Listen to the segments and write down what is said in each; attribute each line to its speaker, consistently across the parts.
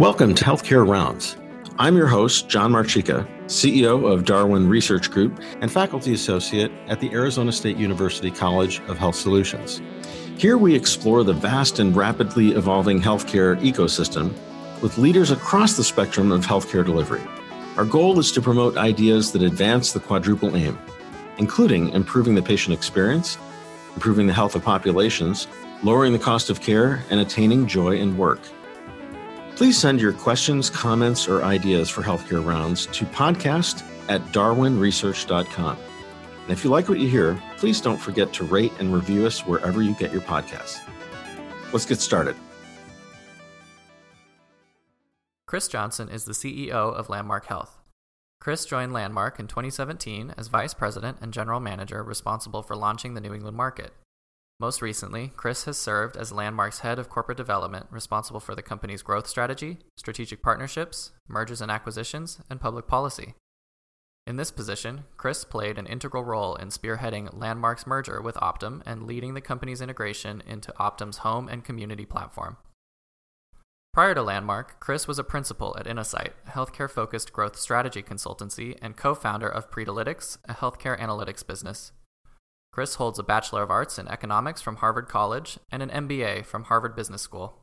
Speaker 1: Welcome to Healthcare Rounds. I'm your host, John Marchica, CEO of Darwin Research Group and faculty associate at the Arizona State University College of Health Solutions. Here we explore the vast and rapidly evolving healthcare ecosystem with leaders across the spectrum of healthcare delivery. Our goal is to promote ideas that advance the quadruple aim, including improving the patient experience, improving the health of populations, lowering the cost of care, and attaining joy in work. Please send your questions, comments, or ideas for healthcare rounds to podcast at darwinresearch.com. And if you like what you hear, please don't forget to rate and review us wherever you get your podcasts. Let's get started.
Speaker 2: Chris Johnson is the CEO of Landmark Health. Chris joined Landmark in 2017 as Vice President and General Manager responsible for launching the New England market. Most recently, Chris has served as Landmark's head of corporate development, responsible for the company's growth strategy, strategic partnerships, mergers and acquisitions, and public policy. In this position, Chris played an integral role in spearheading Landmark's merger with Optum and leading the company's integration into Optum's home and community platform. Prior to Landmark, Chris was a principal at Innosight, a healthcare focused growth strategy consultancy, and co founder of Predilytics, a healthcare analytics business. Chris holds a Bachelor of Arts in Economics from Harvard College and an MBA from Harvard Business School.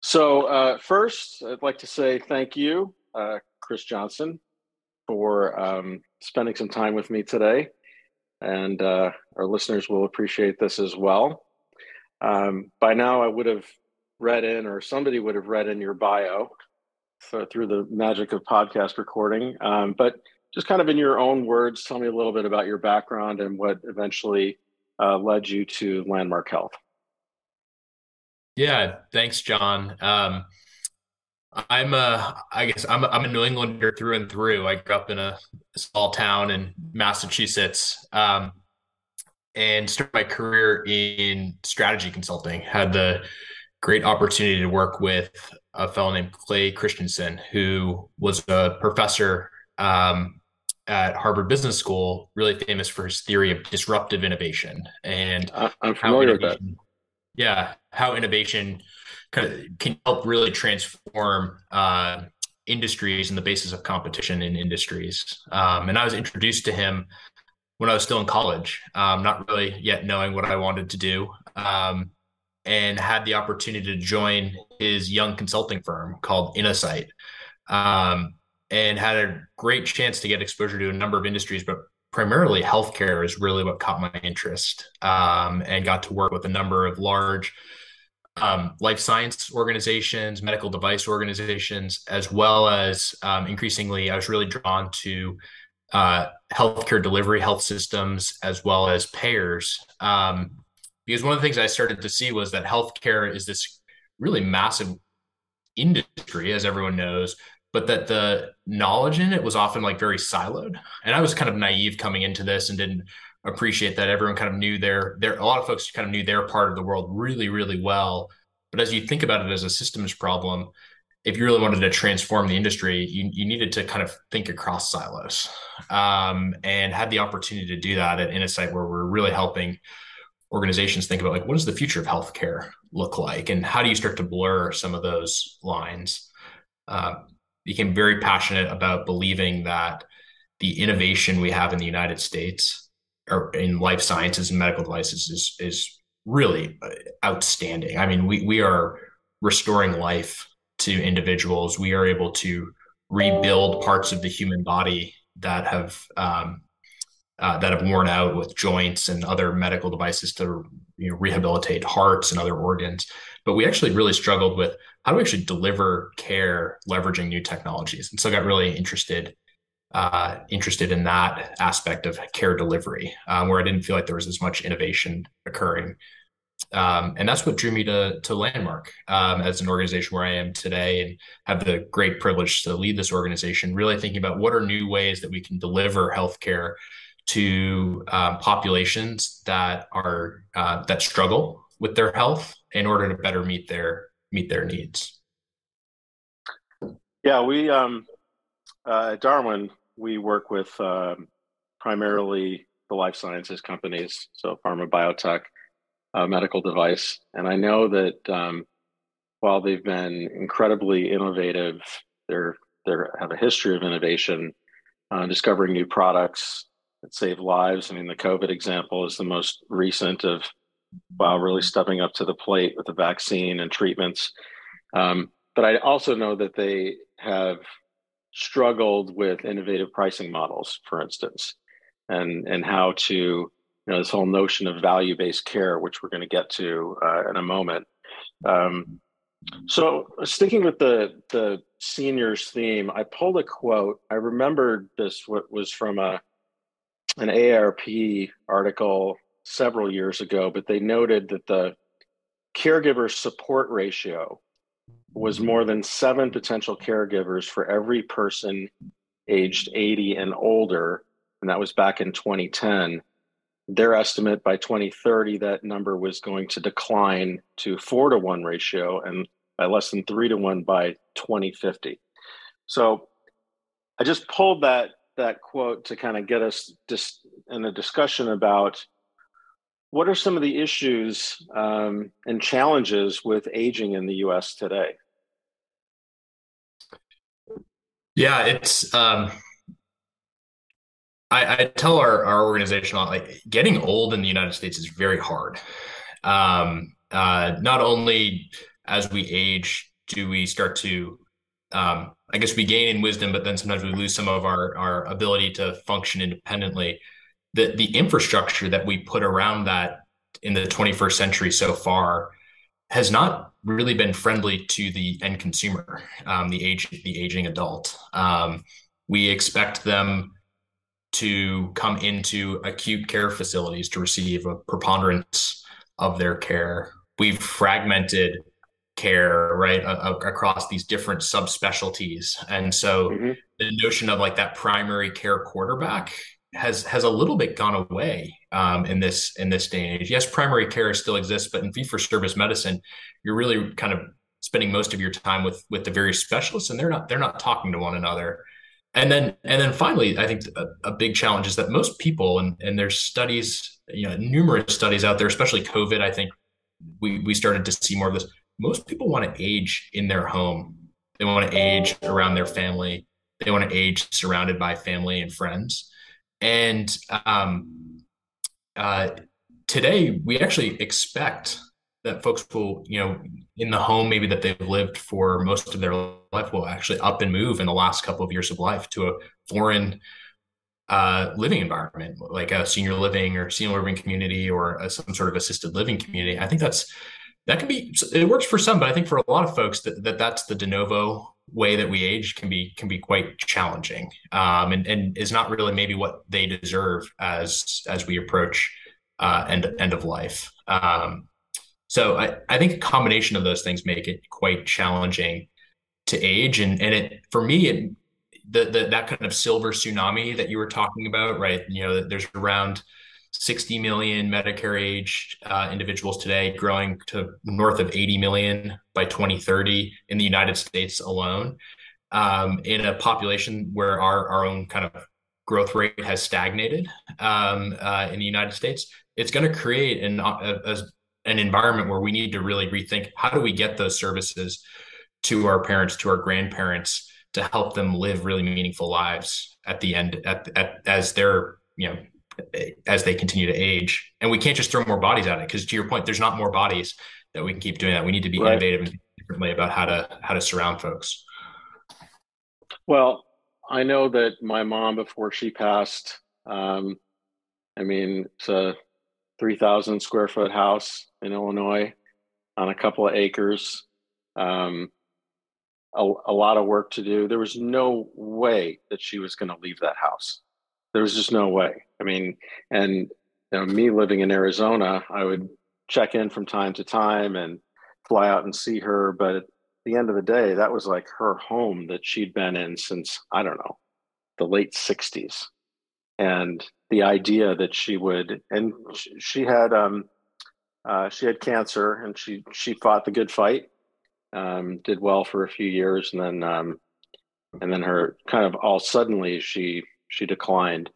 Speaker 1: So, uh, first, I'd like to say thank you, uh, Chris Johnson, for um, spending some time with me today. And uh, our listeners will appreciate this as well. Um, by now, I would have read in, or somebody would have read in your bio so through the magic of podcast recording. Um, but just kind of in your own words, tell me a little bit about your background and what eventually uh, led you to Landmark Health.
Speaker 3: Yeah, thanks, John. Um, I'm a, I guess I'm a, I'm a New Englander through and through. I grew up in a small town in Massachusetts, um, and started my career in strategy consulting. Had the great opportunity to work with a fellow named Clay Christensen, who was a professor um, at Harvard Business School, really famous for his theory of disruptive innovation and
Speaker 1: I'm familiar with that.
Speaker 3: Yeah, how innovation kind of can help really transform uh, industries and the basis of competition in industries. Um, and I was introduced to him when I was still in college, um, not really yet knowing what I wanted to do, um, and had the opportunity to join his young consulting firm called Innosight. Um, and had a great chance to get exposure to a number of industries, but primarily healthcare is really what caught my interest um, and got to work with a number of large um, life science organizations, medical device organizations, as well as um, increasingly, I was really drawn to uh, healthcare delivery, health systems, as well as payers. Um, because one of the things I started to see was that healthcare is this really massive industry, as everyone knows, but that the knowledge in it was often like very siloed. And I was kind of naive coming into this and didn't appreciate that everyone kind of knew their their a lot of folks kind of knew their part of the world really really well. But as you think about it as a systems problem, if you really wanted to transform the industry, you, you needed to kind of think across silos um, and had the opportunity to do that at Innosight, where we're really helping organizations think about like what does the future of healthcare look like and how do you start to blur some of those lines. Uh, became very passionate about believing that the innovation we have in the United States or in life sciences and medical devices is is really uh, outstanding. I mean, we we are restoring life to individuals. We are able to rebuild parts of the human body that have um, uh, that have worn out with joints and other medical devices to you know, rehabilitate hearts and other organs. But we actually really struggled with how do we actually deliver care leveraging new technologies, and so I got really interested uh, interested in that aspect of care delivery, um, where I didn't feel like there was as much innovation occurring. Um, and that's what drew me to to Landmark um, as an organization where I am today, and have the great privilege to lead this organization. Really thinking about what are new ways that we can deliver healthcare to uh, populations that are uh, that struggle with their health in order to better meet their meet their needs.
Speaker 1: Yeah, we um, uh, at Darwin we work with um, primarily the life sciences companies, so pharma, biotech, uh, medical device, and I know that um, while they've been incredibly innovative, they're they have a history of innovation, uh, discovering new products that save lives. I mean, the COVID example is the most recent of while really stepping up to the plate with the vaccine and treatments. Um, but I also know that they have struggled with innovative pricing models, for instance, and and how to you know this whole notion of value based care, which we're going to get to uh, in a moment. Um, so sticking with the the seniors theme, I pulled a quote. I remembered this what was from a an AARP article several years ago, but they noted that the caregiver support ratio was mm-hmm. more than seven potential caregivers for every person aged 80 and older. And that was back in 2010. Their estimate by 2030, that number was going to decline to four to one ratio and by less than three to one by 2050. So I just pulled that that quote to kind of get us just in a discussion about what are some of the issues um, and challenges with aging in the U.S. today?
Speaker 3: Yeah, it's. Um, I, I, tell our, our organization like getting old in the United States is very hard. Um, uh, not only as we age do we start to, um, I guess we gain in wisdom, but then sometimes we lose some of our our ability to function independently the the infrastructure that we put around that in the 21st century so far has not really been friendly to the end consumer, um, the age the aging adult. Um, we expect them to come into acute care facilities to receive a preponderance of their care. We've fragmented care right across these different subspecialties, and so mm-hmm. the notion of like that primary care quarterback has has a little bit gone away um, in this in this day and age. Yes, primary care still exists, but in fee for service medicine, you're really kind of spending most of your time with with the various specialists, and they're not they're not talking to one another. And then and then finally, I think a, a big challenge is that most people and and there's studies, you know, numerous studies out there, especially COVID. I think we we started to see more of this. Most people want to age in their home. They want to age around their family. They want to age surrounded by family and friends and um, uh, today, we actually expect that folks will, you know, in the home maybe that they've lived for most of their life will actually up and move in the last couple of years of life to a foreign uh, living environment, like a senior living or senior living community or a, some sort of assisted living community. I think that's that can be it works for some, but I think for a lot of folks that, that that's the de novo way that we age can be can be quite challenging. Um, and and is not really maybe what they deserve as as we approach uh, end end of life. Um, so I, I think a combination of those things make it quite challenging to age. And and it for me it the, the that kind of silver tsunami that you were talking about right? You know there's around 60 million Medicare age uh, individuals today, growing to north of 80 million by 2030 in the United States alone. Um, in a population where our, our own kind of growth rate has stagnated um, uh, in the United States, it's going to create an, a, a, an environment where we need to really rethink how do we get those services to our parents, to our grandparents, to help them live really meaningful lives at the end, at, at as they're you know as they continue to age. And we can't just throw more bodies at it because to your point, there's not more bodies that we can keep doing that. We need to be right. innovative and think differently about how to how to surround folks.
Speaker 1: Well, I know that my mom before she passed, um, I mean, it's a three thousand square foot house in Illinois on a couple of acres. Um, a, a lot of work to do. There was no way that she was going to leave that house. There was just no way. I mean, and you know, me living in Arizona, I would check in from time to time and fly out and see her. But at the end of the day, that was like her home that she'd been in since, I don't know, the late 60s. And the idea that she would, and she had, um, uh, she had cancer and she, she fought the good fight, um, did well for a few years. And then, um, and then her kind of all suddenly she, she declined.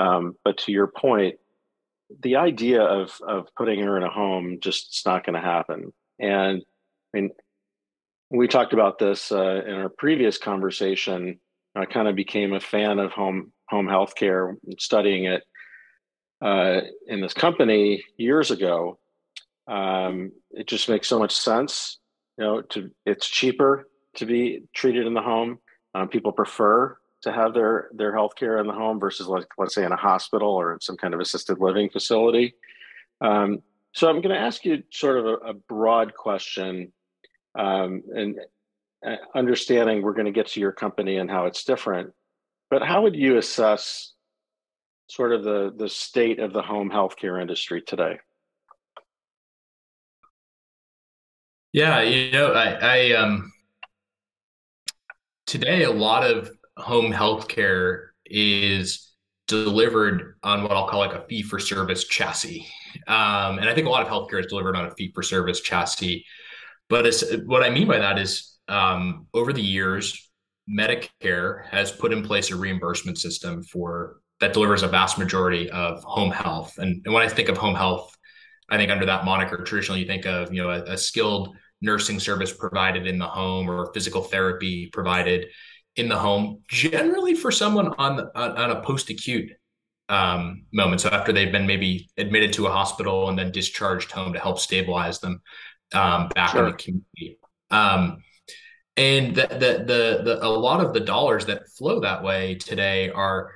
Speaker 1: Um, but to your point, the idea of of putting her in a home just it's not going to happen. And I mean, we talked about this uh, in our previous conversation. I kind of became a fan of home home healthcare, studying it uh, in this company years ago. Um, it just makes so much sense. You know, to it's cheaper to be treated in the home. Um, people prefer to have their their health care in the home versus like let's say in a hospital or in some kind of assisted living facility. Um, so I'm going to ask you sort of a, a broad question, um, and uh, understanding we're going to get to your company and how it's different. But how would you assess sort of the the state of the home healthcare industry today?
Speaker 3: Yeah, you know, I, I um today a lot of home healthcare is delivered on what I'll call like a fee for service chassis. Um, and I think a lot of healthcare is delivered on a fee for service chassis. But what I mean by that is um, over the years, Medicare has put in place a reimbursement system for that delivers a vast majority of home health. And, and when I think of home health, I think under that moniker, traditionally you think of you know a, a skilled nursing service provided in the home or physical therapy provided in the home, generally for someone on the, on, on a post acute um, moment. So after they've been maybe admitted to a hospital and then discharged home to help stabilize them um, back sure. in the community. Um, and the, the, the the a lot of the dollars that flow that way today are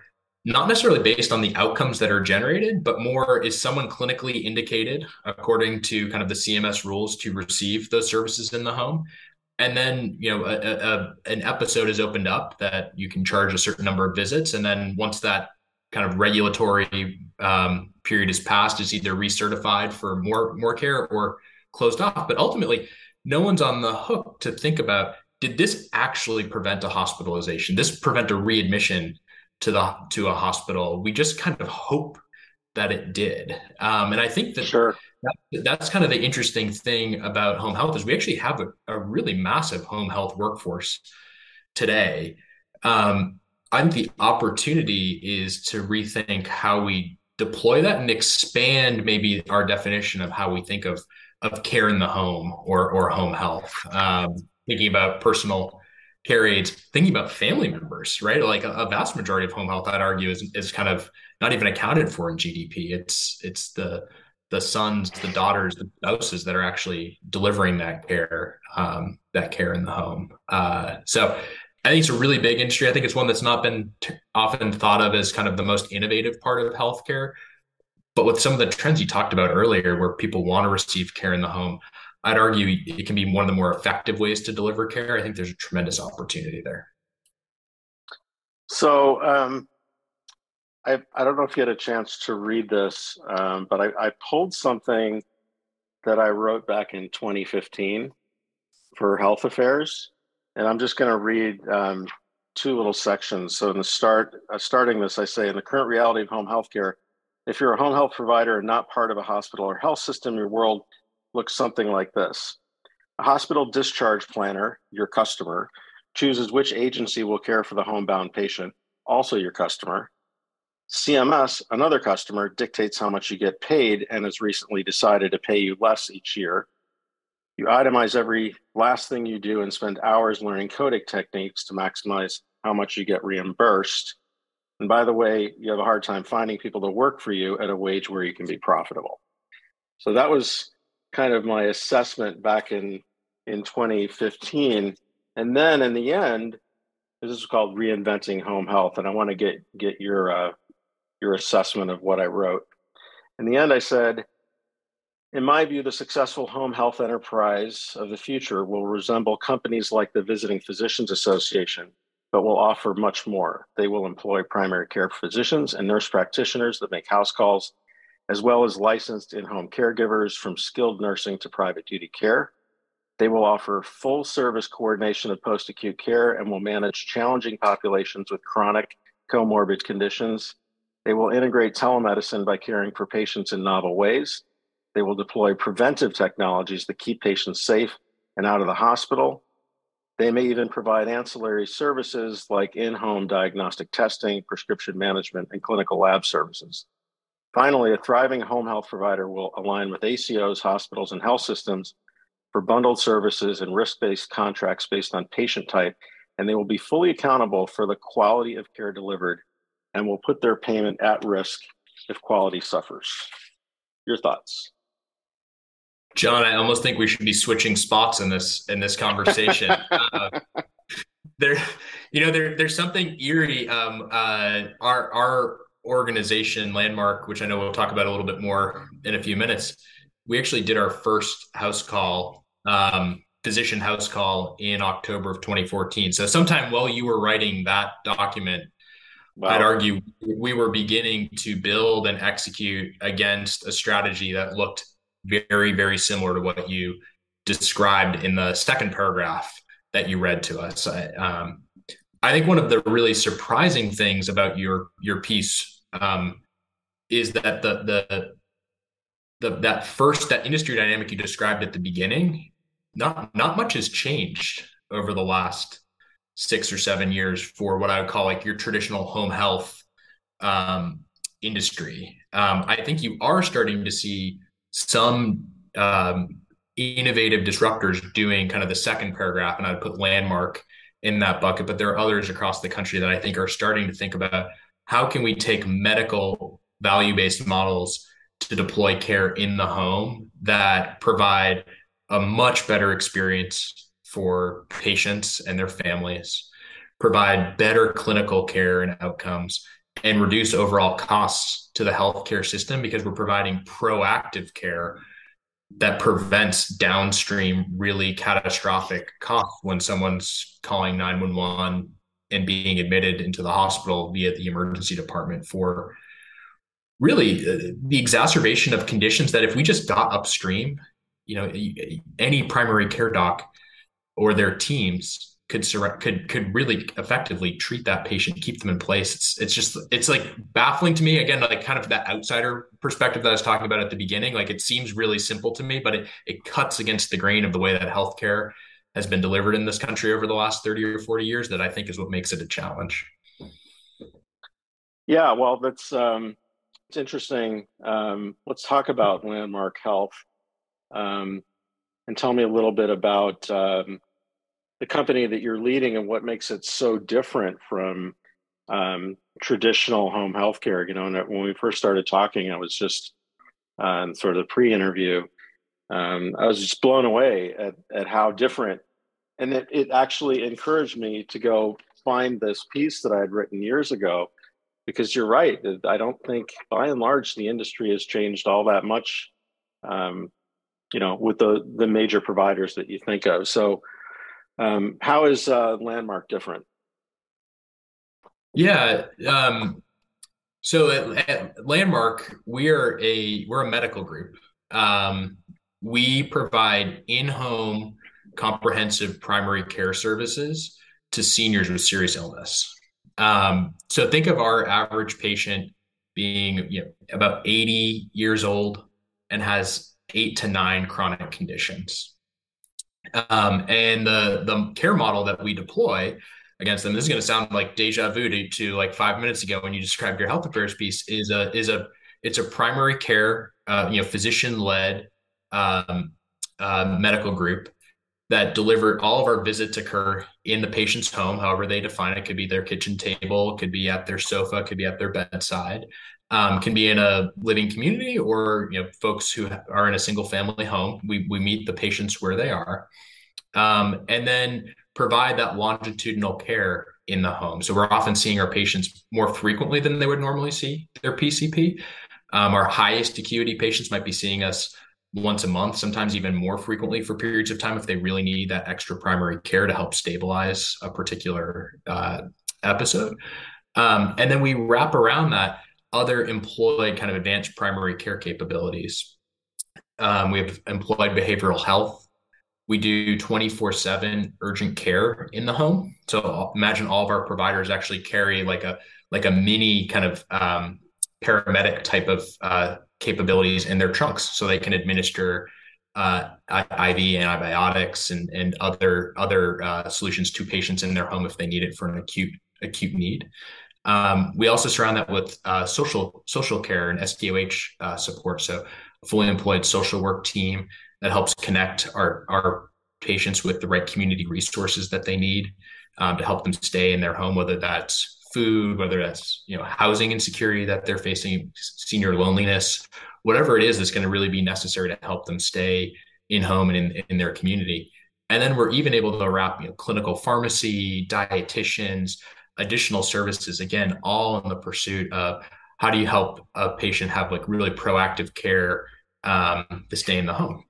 Speaker 3: not necessarily based on the outcomes that are generated, but more is someone clinically indicated according to kind of the CMS rules to receive those services in the home. And then, you know, a, a, an episode is opened up that you can charge a certain number of visits. And then once that kind of regulatory um, period is passed, is either recertified for more more care or closed off. But ultimately, no one's on the hook to think about did this actually prevent a hospitalization? This prevent a readmission to the to a hospital. We just kind of hope that it did, um, and I think that,
Speaker 1: sure.
Speaker 3: That that's kind of the interesting thing about home health is we actually have a, a really massive home health workforce today. Um, I think the opportunity is to rethink how we deploy that and expand maybe our definition of how we think of of care in the home or or home health. Um, thinking about personal care aides, thinking about family members, right? Like a, a, vast majority of home health, I'd argue, is is kind of not even accounted for in GDP. It's it's the the sons, the daughters, the spouses that are actually delivering that care, um, that care in the home. Uh, so I think it's a really big industry. I think it's one that's not been t- often thought of as kind of the most innovative part of healthcare. But with some of the trends you talked about earlier, where people want to receive care in the home, I'd argue it can be one of the more effective ways to deliver care. I think there's a tremendous opportunity there.
Speaker 1: So um, I I don't know if you had a chance to read this, um, but I, I pulled something that I wrote back in 2015 for Health Affairs, and I'm just going to read um, two little sections. So in the start, uh, starting this, I say in the current reality of home healthcare, if you're a home health provider and not part of a hospital or health system, your world looks something like this. A hospital discharge planner, your customer, chooses which agency will care for the homebound patient, also your customer. CMS, another customer, dictates how much you get paid and has recently decided to pay you less each year. You itemize every last thing you do and spend hours learning coding techniques to maximize how much you get reimbursed. And by the way, you have a hard time finding people to work for you at a wage where you can be profitable. So that was kind of my assessment back in in 2015 and then in the end this is called reinventing home health and i want to get get your uh, your assessment of what i wrote in the end i said in my view the successful home health enterprise of the future will resemble companies like the visiting physicians association but will offer much more they will employ primary care physicians and nurse practitioners that make house calls as well as licensed in home caregivers from skilled nursing to private duty care. They will offer full service coordination of post acute care and will manage challenging populations with chronic comorbid conditions. They will integrate telemedicine by caring for patients in novel ways. They will deploy preventive technologies that keep patients safe and out of the hospital. They may even provide ancillary services like in home diagnostic testing, prescription management, and clinical lab services. Finally, a thriving home health provider will align with ACOs, hospitals, and health systems for bundled services and risk based contracts based on patient type, and they will be fully accountable for the quality of care delivered and will put their payment at risk if quality suffers. Your thoughts?
Speaker 3: John, I almost think we should be switching spots in this in this conversation. uh, there, you know, there there's something eerie. Um, uh, our our organization, Landmark, which I know we'll talk about a little bit more in a few minutes, we actually did our first house call, um, physician house call in October of 2014. So sometime while you were writing that document, wow. I'd argue we were beginning to build and execute against a strategy that looked very, very similar to what you described in the second paragraph that you read to us. I, um, I think one of the really surprising things about your your piece um, is that the the the that first that industry dynamic you described at the beginning, not not much has changed over the last six or seven years for what I would call like your traditional home health um, industry. Um, I think you are starting to see some um, innovative disruptors doing kind of the second paragraph, and I'd put Landmark in that bucket. But there are others across the country that I think are starting to think about how can we take medical value based models to deploy care in the home that provide a much better experience for patients and their families, provide better clinical care and outcomes, and reduce overall costs to the healthcare system because we're providing proactive care that prevents downstream really catastrophic costs when someone's calling 911 and being admitted into the hospital via the emergency department for really uh, the exacerbation of conditions that if we just got upstream you know any primary care doc or their teams could could could really effectively treat that patient, keep them in place. It's it's just it's like baffling to me. Again, like kind of that outsider perspective that I was talking about at the beginning. Like it seems really simple to me, but it it cuts against the grain of the way that healthcare has been delivered in this country over the last 30 or 40 years that I think is what makes it a challenge.
Speaker 1: Yeah, well, that's um, it's interesting. Um, let's talk about Landmark Health, um, and tell me a little bit about um, the company that you're leading and what makes it so different from um, traditional home healthcare. You know, when we first started talking, I was just um, sort of the pre-interview. Um, I was just blown away at, at how different, and it, it actually encouraged me to go find this piece that I had written years ago. Because you're right, I don't think by and large the industry has changed all that much. Um, you know, with the the major providers that you think of. So um, how is uh, Landmark different?
Speaker 3: Yeah. Um, so at, at, Landmark, we are a we're a medical group. Um, we provide in-home comprehensive primary care services to seniors with serious illness. Um, so think of our average patient being you know, about 80 years old and has eight to nine chronic conditions. Um, and the the care model that we deploy against them, this is going to sound like deja vu to, to, like five minutes ago when you described your health affairs piece, is a is a it's a primary care, uh, you know, physician led um, uh, medical group that deliver all of our visits occur in the patient's home, however they define it. Could be their kitchen table, could be at their sofa, could be at their bedside, um, can be in a living community or you know folks who are in a single family home. We we meet the patients where they are, um, and then provide that longitudinal care in the home. So we're often seeing our patients more frequently than they would normally see their PCP. Um, our highest acuity patients might be seeing us once a month, sometimes even more frequently for periods of time if they really need that extra primary care to help stabilize a particular uh, episode. Um, and then we wrap around that other employed kind of advanced primary care capabilities. Um, we have employed behavioral health. We do 24 7 urgent care in the home. So imagine all of our providers actually carry like a like a mini kind of um, paramedic type of uh, capabilities in their trunks so they can administer uh, IV antibiotics and, and other other uh, solutions to patients in their home if they need it for an acute acute need. Um, we also surround that with uh, social social care and SDOH uh, support. So, a fully employed social work team that helps connect our our patients with the right community resources that they need um, to help them stay in their home, whether that's food, whether that's you know housing insecurity that they're facing, senior loneliness, whatever it is that's going to really be necessary to help them stay in home and in, in their community. And then we're even able to wrap you know, clinical pharmacy, dietitians, additional services, again, all in the pursuit of how do you help a patient have like really proactive care um, to stay in the home.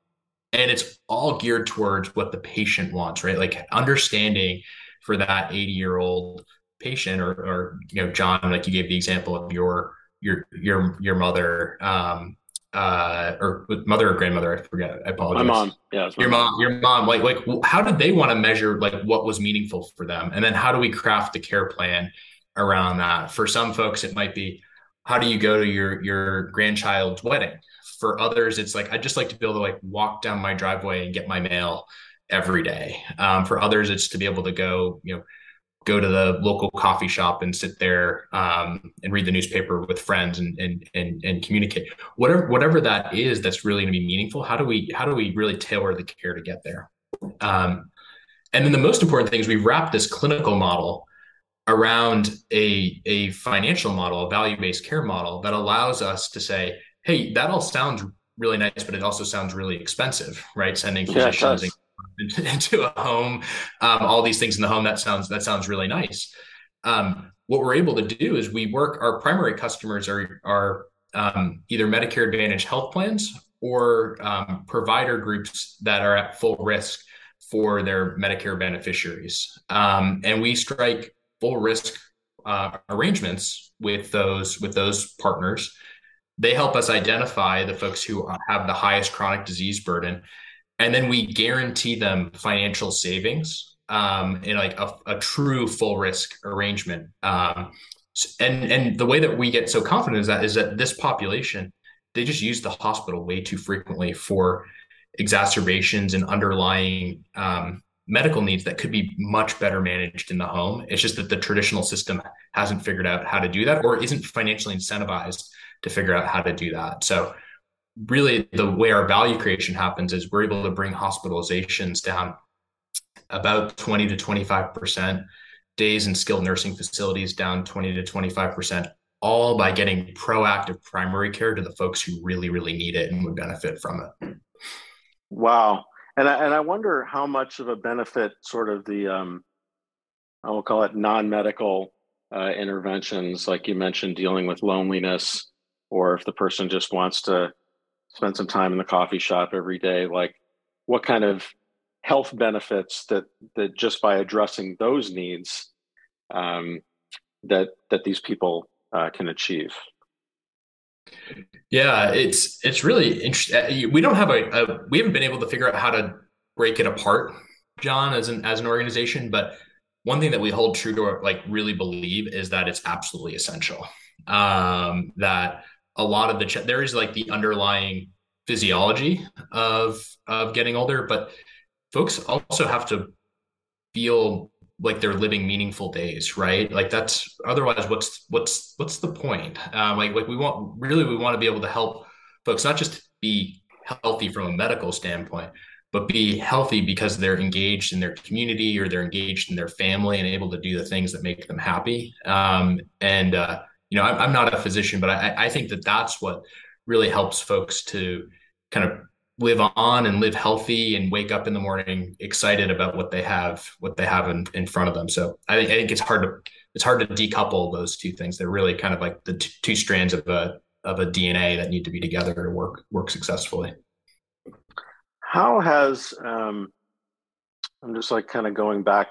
Speaker 3: And it's all geared towards what the patient wants, right? Like understanding for that 80 year old patient or, or, you know, John, like you gave the example of your, your, your, your mother, um, uh, or mother or grandmother, I forget. I apologize.
Speaker 4: My mom. Yeah.
Speaker 3: Your mom, mom, your mom, like, like how did they want to measure like what was meaningful for them? And then how do we craft the care plan around that? For some folks, it might be, how do you go to your, your grandchild's wedding? For others, it's like, I just like to be able to like walk down my driveway and get my mail every day. Um, for others, it's to be able to go, you know, go to the local coffee shop and sit there um, and read the newspaper with friends and, and and and communicate. Whatever whatever that is, that's really going to be meaningful. How do we how do we really tailor the care to get there? Um, and then the most important thing is we wrap this clinical model around a a financial model, a value based care model that allows us to say, hey, that all sounds really nice, but it also sounds really expensive, right? Sending physicians yeah, into a home, um, all these things in the home. That sounds that sounds really nice. Um, what we're able to do is we work. Our primary customers are are um, either Medicare Advantage health plans or um, provider groups that are at full risk for their Medicare beneficiaries, um, and we strike full risk uh, arrangements with those with those partners. They help us identify the folks who have the highest chronic disease burden and then we guarantee them financial savings um, in like a, a, true full risk arrangement. Um, and and the way that we get so confident is that is that this population they just use the hospital way too frequently for exacerbations and underlying um, medical needs that could be much better managed in the home. It's just that the traditional system hasn't figured out how to do that or isn't financially incentivized to figure out how to do that. So really the way our value creation happens is we're able to bring hospitalizations down about 20 to 25%, days in skilled nursing facilities down 20 to 25%, all by getting proactive primary care to the folks who really, really need it and would benefit from it.
Speaker 4: Wow. And I, and I wonder how much of a benefit sort of the, um, I will call it non-medical uh, interventions, like you mentioned, dealing with loneliness, or if the person just wants to spend some time in the coffee shop every day like what kind of health benefits that that just by addressing those needs um, that that these people uh, can achieve?
Speaker 3: Yeah it's it's really interesting uh, we don't have a, a, we haven't been able to figure out how to break it apart john as an as an organization but one thing that we hold true to like really believe is that it's absolutely essential. Um that a lot of the ch- there is like the underlying physiology of of getting older, but folks also have to feel like they're living meaningful days, right? Like that's otherwise, what's what's what's the point? Um, like like we want really we want to be able to help folks not just be healthy from a medical standpoint, but be healthy because they're engaged in their community or they're engaged in their family and able to do the things that make them happy. Um, and uh, you know, I'm, not a physician, but I, I think that that's what really helps folks to kind of live on and live healthy and wake up in the morning excited about what they have what they have in, in front of them. So I think, I think it's hard to it's hard to decouple those two things. They're really kind of like the t- two strands of a of a dna that need to be together to work work successfully.
Speaker 4: How has um i'm just like kind of going back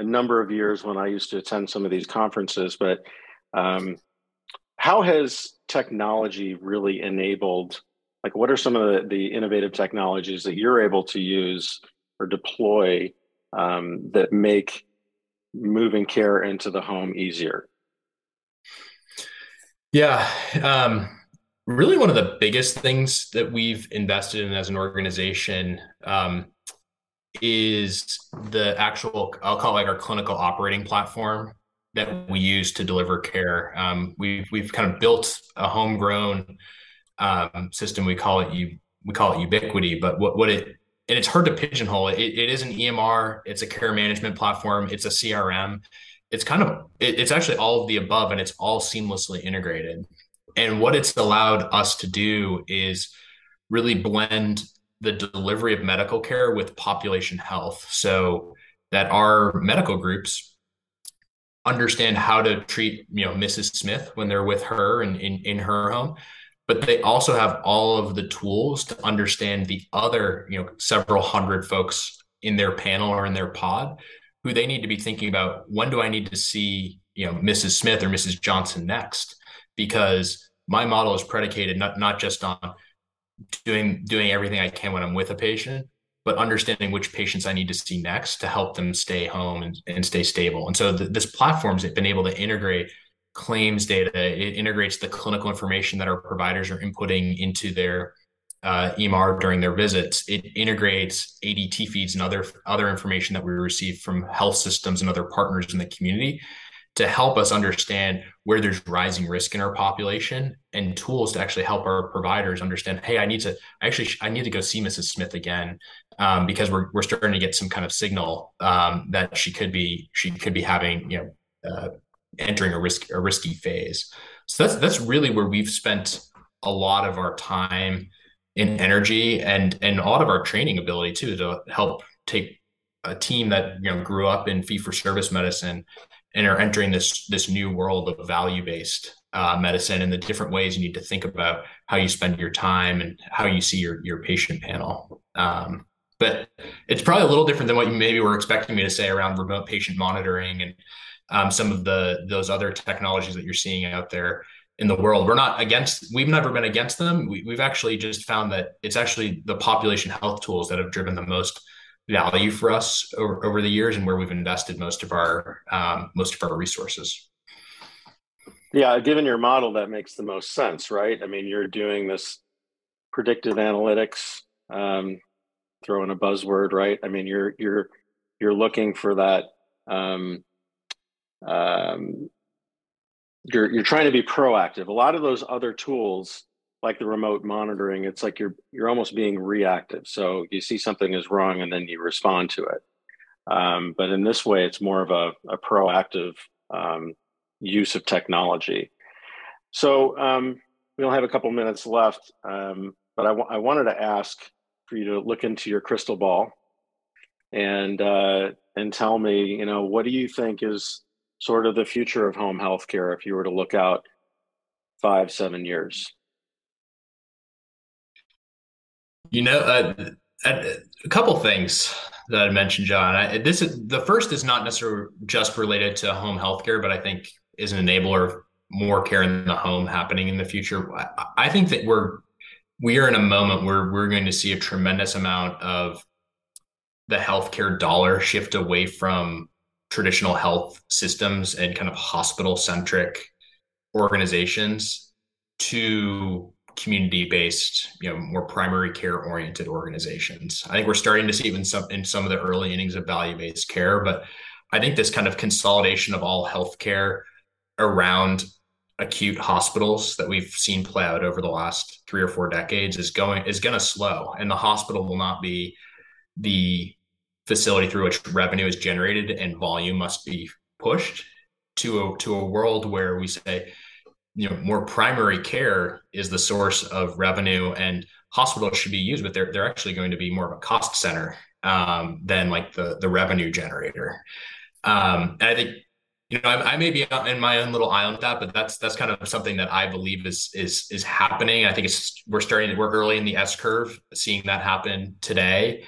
Speaker 4: a number of years when i used to attend some of these conferences but um, how has technology really enabled like what are some of the, the innovative technologies that you're able to use or deploy um, that make moving care into the home easier?
Speaker 3: Yeah um, really one of the biggest things that we've invested in as an organization um, is the actual i'll call it our clinical operating platform that we use to deliver care. Um, we've we've kind of built a homegrown um, system. We call it you we call it ubiquity, but what what it and it's hard to pigeonhole it. it. Is an EMR, it's a care management platform, it's a CRM. It's kind of it, it's actually all of the above, and it's all seamlessly integrated. And what it's allowed us to do is really blend the delivery of medical care with population health, so that our medical groups understand how to treat you know Mrs. Smith when they're with her and in, in her home but they also have all of the tools to understand the other you know several hundred folks in their panel or in their pod who they need to be thinking about when do i need to see you know mrs smith or mrs johnson next because my model is predicated not not just on doing doing everything i can when i'm with a patient but understanding which patients i need to see next to help them stay home and, and stay stable and so the, this platform's been able to integrate claims data. It integrates the clinical information that our providers are inputting into their uh, EMR during their visits. It integrates ADT feeds and other other information that we receive from health systems and other partners in the community to help us understand where there's rising risk in our population and tools to actually help our providers understand hey i need to actually i need to go see mrs smith again um, because we're, we're starting to get some kind of signal um, that she could be she could be having you know uh, entering a risk a risky phase. So that's that's really where we've spent a lot of our time and energy and and a lot of our training ability too to help take a team that you know grew up in fee for service medicine and are entering this this new world of value based uh, medicine and the different ways you need to think about how you spend your time and how you see your your patient panel. Um, but it's probably a little different than what you maybe were expecting me to say around remote patient monitoring and um, some of the those other technologies that you're seeing out there in the world. We're not against. We've never been against them. We, we've actually just found that it's actually the population health tools that have driven the most value for us over, over the years, and where we've invested most of our um, most of our resources.
Speaker 4: Yeah, given your model, that makes the most sense, right? I mean, you're doing this predictive analytics. Um, throw in a buzzword, right? I mean, you're you're you're looking for that um, um, you're you're trying to be proactive. A lot of those other tools, like the remote monitoring, it's like you're you're almost being reactive. So you see something is wrong and then you respond to it. Um, but in this way, it's more of a, a proactive um, use of technology. So um, we only have a couple minutes left, um, but I, w- I wanted to ask for you to look into your crystal ball and uh, and tell me, you know, what do you think is sort of the future of home healthcare if you were to look out five, seven years?
Speaker 3: You know, uh, a couple things that I mentioned, John. I, this is the first is not necessarily just related to home healthcare, but I think is an enabler of more care in the home happening in the future. I, I think that we're we are in a moment where we're going to see a tremendous amount of the healthcare dollar shift away from traditional health systems and kind of hospital centric organizations to community based you know more primary care oriented organizations. I think we're starting to see even some in some of the early innings of value based care but i think this kind of consolidation of all healthcare around acute hospitals that we've seen play out over the last three or four decades is going is going to slow and the hospital will not be the facility through which revenue is generated and volume must be pushed to a to a world where we say you know more primary care is the source of revenue and hospitals should be used but they're they're actually going to be more of a cost center um, than like the the revenue generator. Um, and i think you know I, I, may be in my own little island with that but that's that's kind of something that i believe is is is happening. I think it's we're starting we're early in the s curve seeing that happen today.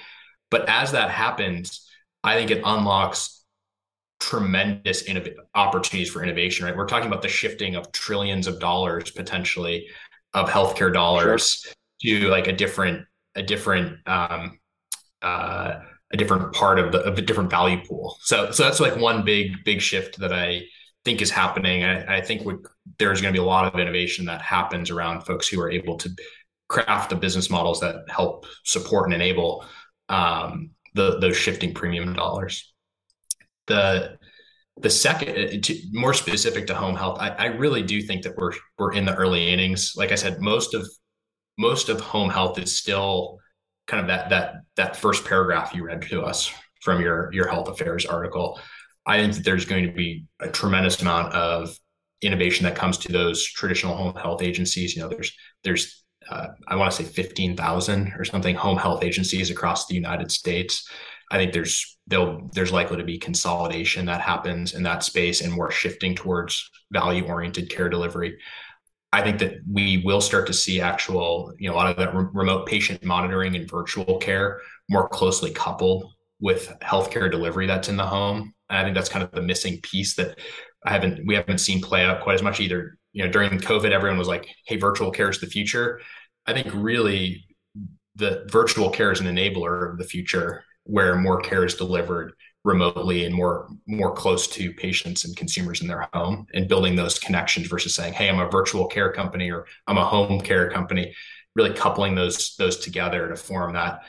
Speaker 3: But as that happens, I think it unlocks tremendous innov- opportunities for innovation, right? We're talking about the shifting of trillions of dollars potentially of healthcare dollars sure. to like a different, a different, um, uh, a different part of the of a different value pool. So, so that's like one big, big shift that I think is happening. I, I think there's going to be a lot of innovation that happens around folks who are able to craft the business models that help support and enable um, the those shifting premium dollars. The the second, uh, to, more specific to home health, I, I really do think that we're we're in the early innings. Like I said, most of most of home health is still kind of that that that first paragraph you read to us from your your health affairs article. I think that there's going to be a tremendous amount of innovation that comes to those traditional home health agencies. You know, there's there's uh, I want to say 15,000 or something home health agencies across the United States. I think there's there'll there's likely to be consolidation that happens in that space and more shifting towards value oriented care delivery. I think that we will start to see actual, you know, a lot of that re- remote patient monitoring and virtual care more closely coupled with healthcare delivery that's in the home. And I think that's kind of the missing piece that I haven't we haven't seen play out quite as much either. You know, during COVID, everyone was like, "Hey, virtual care is the future." I think really the virtual care is an enabler of the future, where more care is delivered remotely and more more close to patients and consumers in their home and building those connections versus saying hey i'm a virtual care company or i'm a home care company really coupling those those together to form that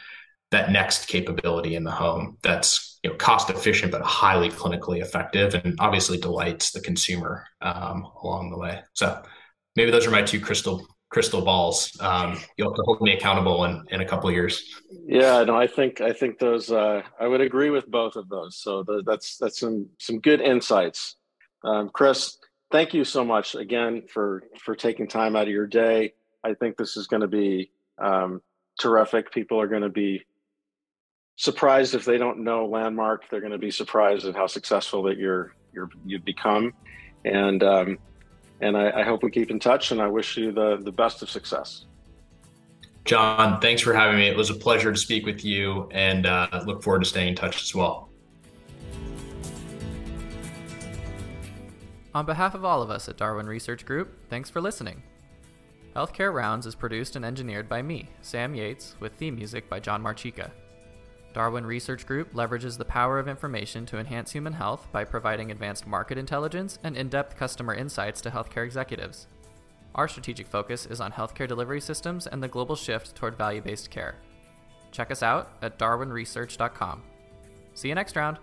Speaker 3: that next capability in the home that's you know cost efficient but highly clinically effective and obviously delights the consumer um, along the way so maybe those are my two crystal crystal balls. Um, you'll have to hold me accountable in, in a couple of years.
Speaker 1: Yeah, no, I think I think those. Uh, I would agree with both of those. So the, that's that's some some good insights. Um, Chris, thank you so much again for for taking time out of your day. I think this is going to be um, terrific. People are going to be surprised if they don't know Landmark. They're going to be surprised at how successful that you're you're you've become, and um, and I, I hope we keep in touch. And I wish you the the best of success.
Speaker 3: John, thanks for having me. It was a pleasure to speak with you, and uh, look forward to staying in touch as well.
Speaker 2: On behalf of all of us at Darwin Research Group, thanks for listening. Healthcare Rounds is produced and engineered by me, Sam Yates, with theme music by John Marchica. Darwin Research Group leverages the power of information to enhance human health by providing advanced market intelligence and in depth customer insights to healthcare executives. Our strategic focus is on healthcare delivery systems and the global shift toward value based care. Check us out at darwinresearch.com. See you next round.